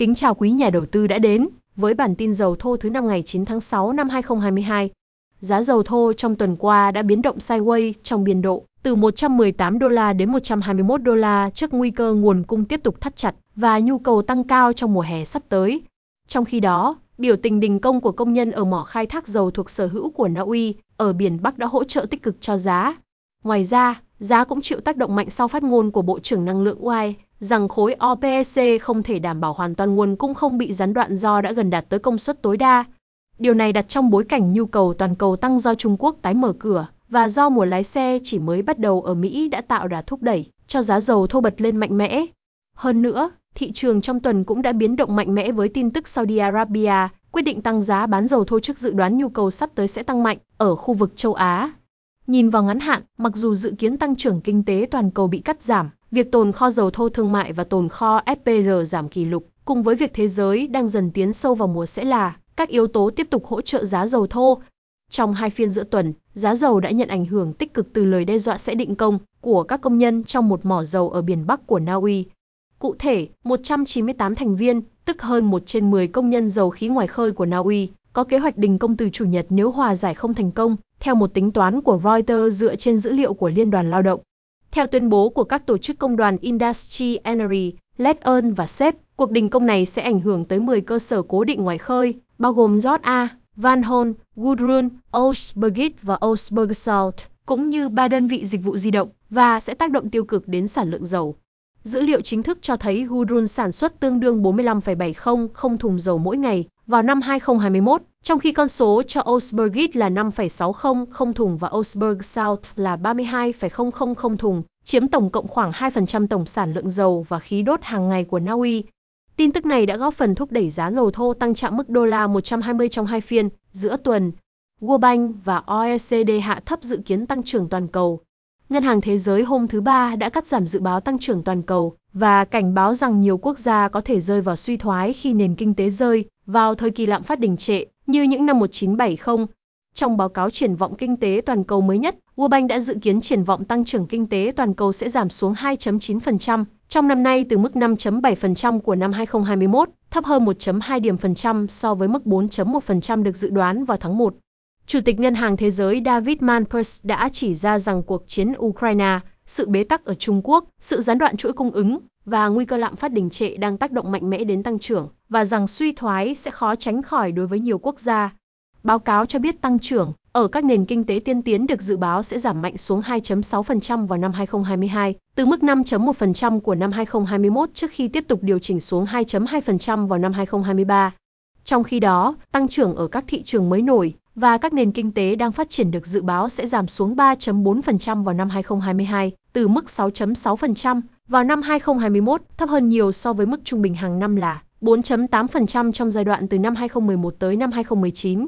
Kính chào quý nhà đầu tư đã đến với bản tin dầu thô thứ năm ngày 9 tháng 6 năm 2022. Giá dầu thô trong tuần qua đã biến động sideways trong biên độ từ 118 đô la đến 121 đô la trước nguy cơ nguồn cung tiếp tục thắt chặt và nhu cầu tăng cao trong mùa hè sắp tới. Trong khi đó, biểu tình đình công của công nhân ở mỏ khai thác dầu thuộc sở hữu của Na Uy ở biển Bắc đã hỗ trợ tích cực cho giá. Ngoài ra, giá cũng chịu tác động mạnh sau phát ngôn của Bộ trưởng Năng lượng UAE rằng khối OPEC không thể đảm bảo hoàn toàn nguồn cung không bị gián đoạn do đã gần đạt tới công suất tối đa. Điều này đặt trong bối cảnh nhu cầu toàn cầu tăng do Trung Quốc tái mở cửa và do mùa lái xe chỉ mới bắt đầu ở Mỹ đã tạo đà thúc đẩy cho giá dầu thô bật lên mạnh mẽ. Hơn nữa, thị trường trong tuần cũng đã biến động mạnh mẽ với tin tức Saudi Arabia quyết định tăng giá bán dầu thô trước dự đoán nhu cầu sắp tới sẽ tăng mạnh ở khu vực châu Á. Nhìn vào ngắn hạn, mặc dù dự kiến tăng trưởng kinh tế toàn cầu bị cắt giảm, việc tồn kho dầu thô thương mại và tồn kho SPR giảm kỷ lục, cùng với việc thế giới đang dần tiến sâu vào mùa sẽ là các yếu tố tiếp tục hỗ trợ giá dầu thô. Trong hai phiên giữa tuần, giá dầu đã nhận ảnh hưởng tích cực từ lời đe dọa sẽ định công của các công nhân trong một mỏ dầu ở biển Bắc của Na Uy. Cụ thể, 198 thành viên, tức hơn 1 trên 10 công nhân dầu khí ngoài khơi của Na Uy, có kế hoạch đình công từ Chủ nhật nếu hòa giải không thành công, theo một tính toán của Reuters dựa trên dữ liệu của Liên đoàn Lao động. Theo tuyên bố của các tổ chức công đoàn Industry Energy, Letern và SEP, cuộc đình công này sẽ ảnh hưởng tới 10 cơ sở cố định ngoài khơi, bao gồm George A, Van Horn, Gudrun, Osbergit và Osbergsalt, cũng như ba đơn vị dịch vụ di động, và sẽ tác động tiêu cực đến sản lượng dầu. Dữ liệu chính thức cho thấy Gudrun sản xuất tương đương 45,700 thùng dầu mỗi ngày vào năm 2021, trong khi con số cho Osbergit là 5,600 thùng và Osberg South là 32,000 thùng, chiếm tổng cộng khoảng 2% tổng sản lượng dầu và khí đốt hàng ngày của Na Uy. Tin tức này đã góp phần thúc đẩy giá dầu thô tăng chạm mức đô la 120 trong hai phiên giữa tuần. World Bank và OECD hạ thấp dự kiến tăng trưởng toàn cầu. Ngân hàng Thế giới hôm thứ Ba đã cắt giảm dự báo tăng trưởng toàn cầu và cảnh báo rằng nhiều quốc gia có thể rơi vào suy thoái khi nền kinh tế rơi vào thời kỳ lạm phát đình trệ như những năm 1970. Trong báo cáo triển vọng kinh tế toàn cầu mới nhất, World Bank đã dự kiến triển vọng tăng trưởng kinh tế toàn cầu sẽ giảm xuống 2.9% trong năm nay từ mức 5.7% của năm 2021, thấp hơn 1.2 điểm phần trăm so với mức 4.1% được dự đoán vào tháng 1. Chủ tịch Ngân hàng Thế giới David Malpass đã chỉ ra rằng cuộc chiến Ukraine, sự bế tắc ở Trung Quốc, sự gián đoạn chuỗi cung ứng và nguy cơ lạm phát đình trệ đang tác động mạnh mẽ đến tăng trưởng và rằng suy thoái sẽ khó tránh khỏi đối với nhiều quốc gia. Báo cáo cho biết tăng trưởng ở các nền kinh tế tiên tiến được dự báo sẽ giảm mạnh xuống 2.6% vào năm 2022, từ mức 5.1% của năm 2021 trước khi tiếp tục điều chỉnh xuống 2.2% vào năm 2023. Trong khi đó, tăng trưởng ở các thị trường mới nổi và các nền kinh tế đang phát triển được dự báo sẽ giảm xuống 3.4% vào năm 2022, từ mức 6.6% vào năm 2021, thấp hơn nhiều so với mức trung bình hàng năm là 4.8% trong giai đoạn từ năm 2011 tới năm 2019.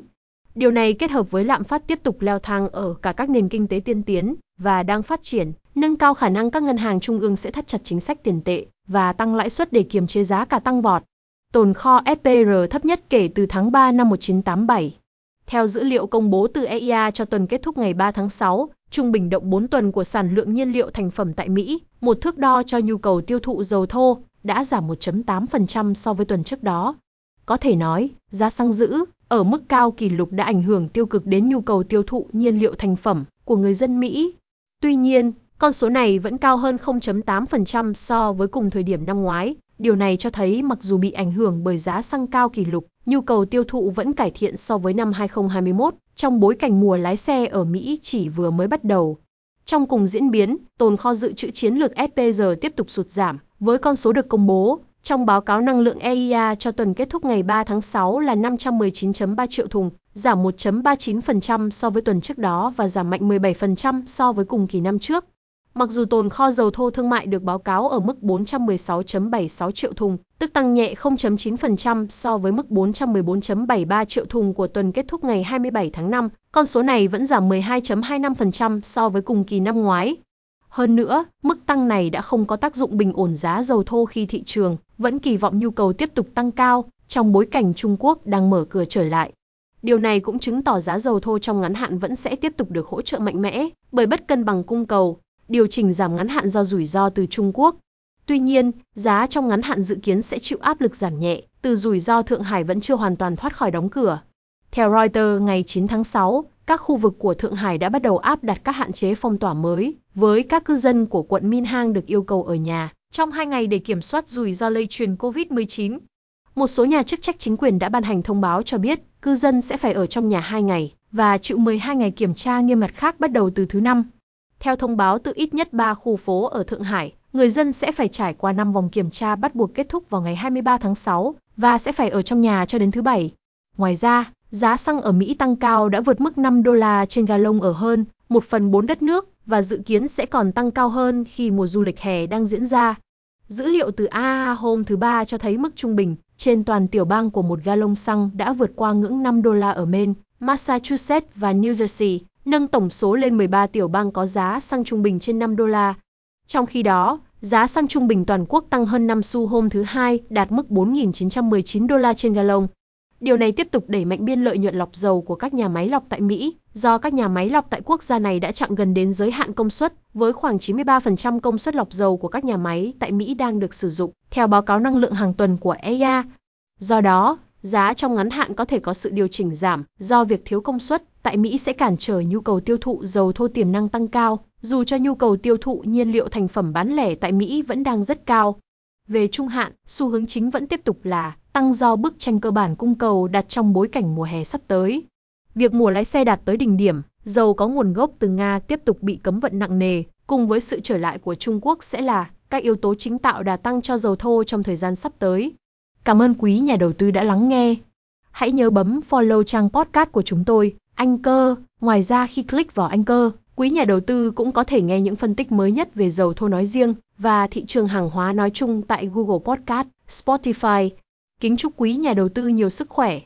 Điều này kết hợp với lạm phát tiếp tục leo thang ở cả các nền kinh tế tiên tiến và đang phát triển, nâng cao khả năng các ngân hàng trung ương sẽ thắt chặt chính sách tiền tệ và tăng lãi suất để kiềm chế giá cả tăng vọt. Tồn kho SPR thấp nhất kể từ tháng 3 năm 1987. Theo dữ liệu công bố từ EIA cho tuần kết thúc ngày 3 tháng 6, trung bình động 4 tuần của sản lượng nhiên liệu thành phẩm tại Mỹ, một thước đo cho nhu cầu tiêu thụ dầu thô, đã giảm 1.8% so với tuần trước đó. Có thể nói, giá xăng giữ ở mức cao kỷ lục đã ảnh hưởng tiêu cực đến nhu cầu tiêu thụ nhiên liệu thành phẩm của người dân Mỹ. Tuy nhiên, con số này vẫn cao hơn 0.8% so với cùng thời điểm năm ngoái. Điều này cho thấy mặc dù bị ảnh hưởng bởi giá xăng cao kỷ lục, nhu cầu tiêu thụ vẫn cải thiện so với năm 2021, trong bối cảnh mùa lái xe ở Mỹ chỉ vừa mới bắt đầu. Trong cùng diễn biến, tồn kho dự trữ chiến lược SPG tiếp tục sụt giảm, với con số được công bố trong báo cáo năng lượng EIA cho tuần kết thúc ngày 3 tháng 6 là 519.3 triệu thùng, giảm 1.39% so với tuần trước đó và giảm mạnh 17% so với cùng kỳ năm trước. Mặc dù tồn kho dầu thô thương mại được báo cáo ở mức 416.76 triệu thùng, tức tăng nhẹ 0.9% so với mức 414.73 triệu thùng của tuần kết thúc ngày 27 tháng 5, con số này vẫn giảm 12.25% so với cùng kỳ năm ngoái. Hơn nữa, mức tăng này đã không có tác dụng bình ổn giá dầu thô khi thị trường vẫn kỳ vọng nhu cầu tiếp tục tăng cao trong bối cảnh Trung Quốc đang mở cửa trở lại. Điều này cũng chứng tỏ giá dầu thô trong ngắn hạn vẫn sẽ tiếp tục được hỗ trợ mạnh mẽ bởi bất cân bằng cung cầu, điều chỉnh giảm ngắn hạn do rủi ro từ Trung Quốc. Tuy nhiên, giá trong ngắn hạn dự kiến sẽ chịu áp lực giảm nhẹ, từ rủi ro Thượng Hải vẫn chưa hoàn toàn thoát khỏi đóng cửa. Theo Reuters ngày 9 tháng 6, các khu vực của Thượng Hải đã bắt đầu áp đặt các hạn chế phong tỏa mới, với các cư dân của quận Minhang được yêu cầu ở nhà trong hai ngày để kiểm soát rủi ro lây truyền COVID-19. Một số nhà chức trách chính quyền đã ban hành thông báo cho biết cư dân sẽ phải ở trong nhà 2 ngày và chịu 12 ngày kiểm tra nghiêm ngặt khác bắt đầu từ thứ năm. Theo thông báo từ ít nhất 3 khu phố ở Thượng Hải, người dân sẽ phải trải qua 5 vòng kiểm tra bắt buộc kết thúc vào ngày 23 tháng 6 và sẽ phải ở trong nhà cho đến thứ Bảy. Ngoài ra, giá xăng ở Mỹ tăng cao đã vượt mức 5 đô la trên gallon ở hơn 1 phần 4 đất nước và dự kiến sẽ còn tăng cao hơn khi mùa du lịch hè đang diễn ra. Dữ liệu từ AA hôm thứ Ba cho thấy mức trung bình trên toàn tiểu bang của một gallon xăng đã vượt qua ngưỡng 5 đô la ở Maine, Massachusetts và New Jersey, nâng tổng số lên 13 tiểu bang có giá xăng trung bình trên 5 đô la. Trong khi đó, giá xăng trung bình toàn quốc tăng hơn 5 xu hôm thứ Hai, đạt mức 4.919 đô la trên gallon. Điều này tiếp tục đẩy mạnh biên lợi nhuận lọc dầu của các nhà máy lọc tại Mỹ, do các nhà máy lọc tại quốc gia này đã chạm gần đến giới hạn công suất, với khoảng 93% công suất lọc dầu của các nhà máy tại Mỹ đang được sử dụng, theo báo cáo năng lượng hàng tuần của EIA. Do đó, giá trong ngắn hạn có thể có sự điều chỉnh giảm do việc thiếu công suất tại Mỹ sẽ cản trở nhu cầu tiêu thụ dầu thô tiềm năng tăng cao, dù cho nhu cầu tiêu thụ nhiên liệu thành phẩm bán lẻ tại Mỹ vẫn đang rất cao. Về trung hạn, xu hướng chính vẫn tiếp tục là tăng do bức tranh cơ bản cung cầu đặt trong bối cảnh mùa hè sắp tới. Việc mùa lái xe đạt tới đỉnh điểm, dầu có nguồn gốc từ Nga tiếp tục bị cấm vận nặng nề, cùng với sự trở lại của Trung Quốc sẽ là các yếu tố chính tạo đà tăng cho dầu thô trong thời gian sắp tới. Cảm ơn quý nhà đầu tư đã lắng nghe. Hãy nhớ bấm follow trang podcast của chúng tôi, anh Cơ. Ngoài ra khi click vào Anh Cơ, quý nhà đầu tư cũng có thể nghe những phân tích mới nhất về dầu thô nói riêng và thị trường hàng hóa nói chung tại Google Podcast, Spotify. Kính chúc quý nhà đầu tư nhiều sức khỏe.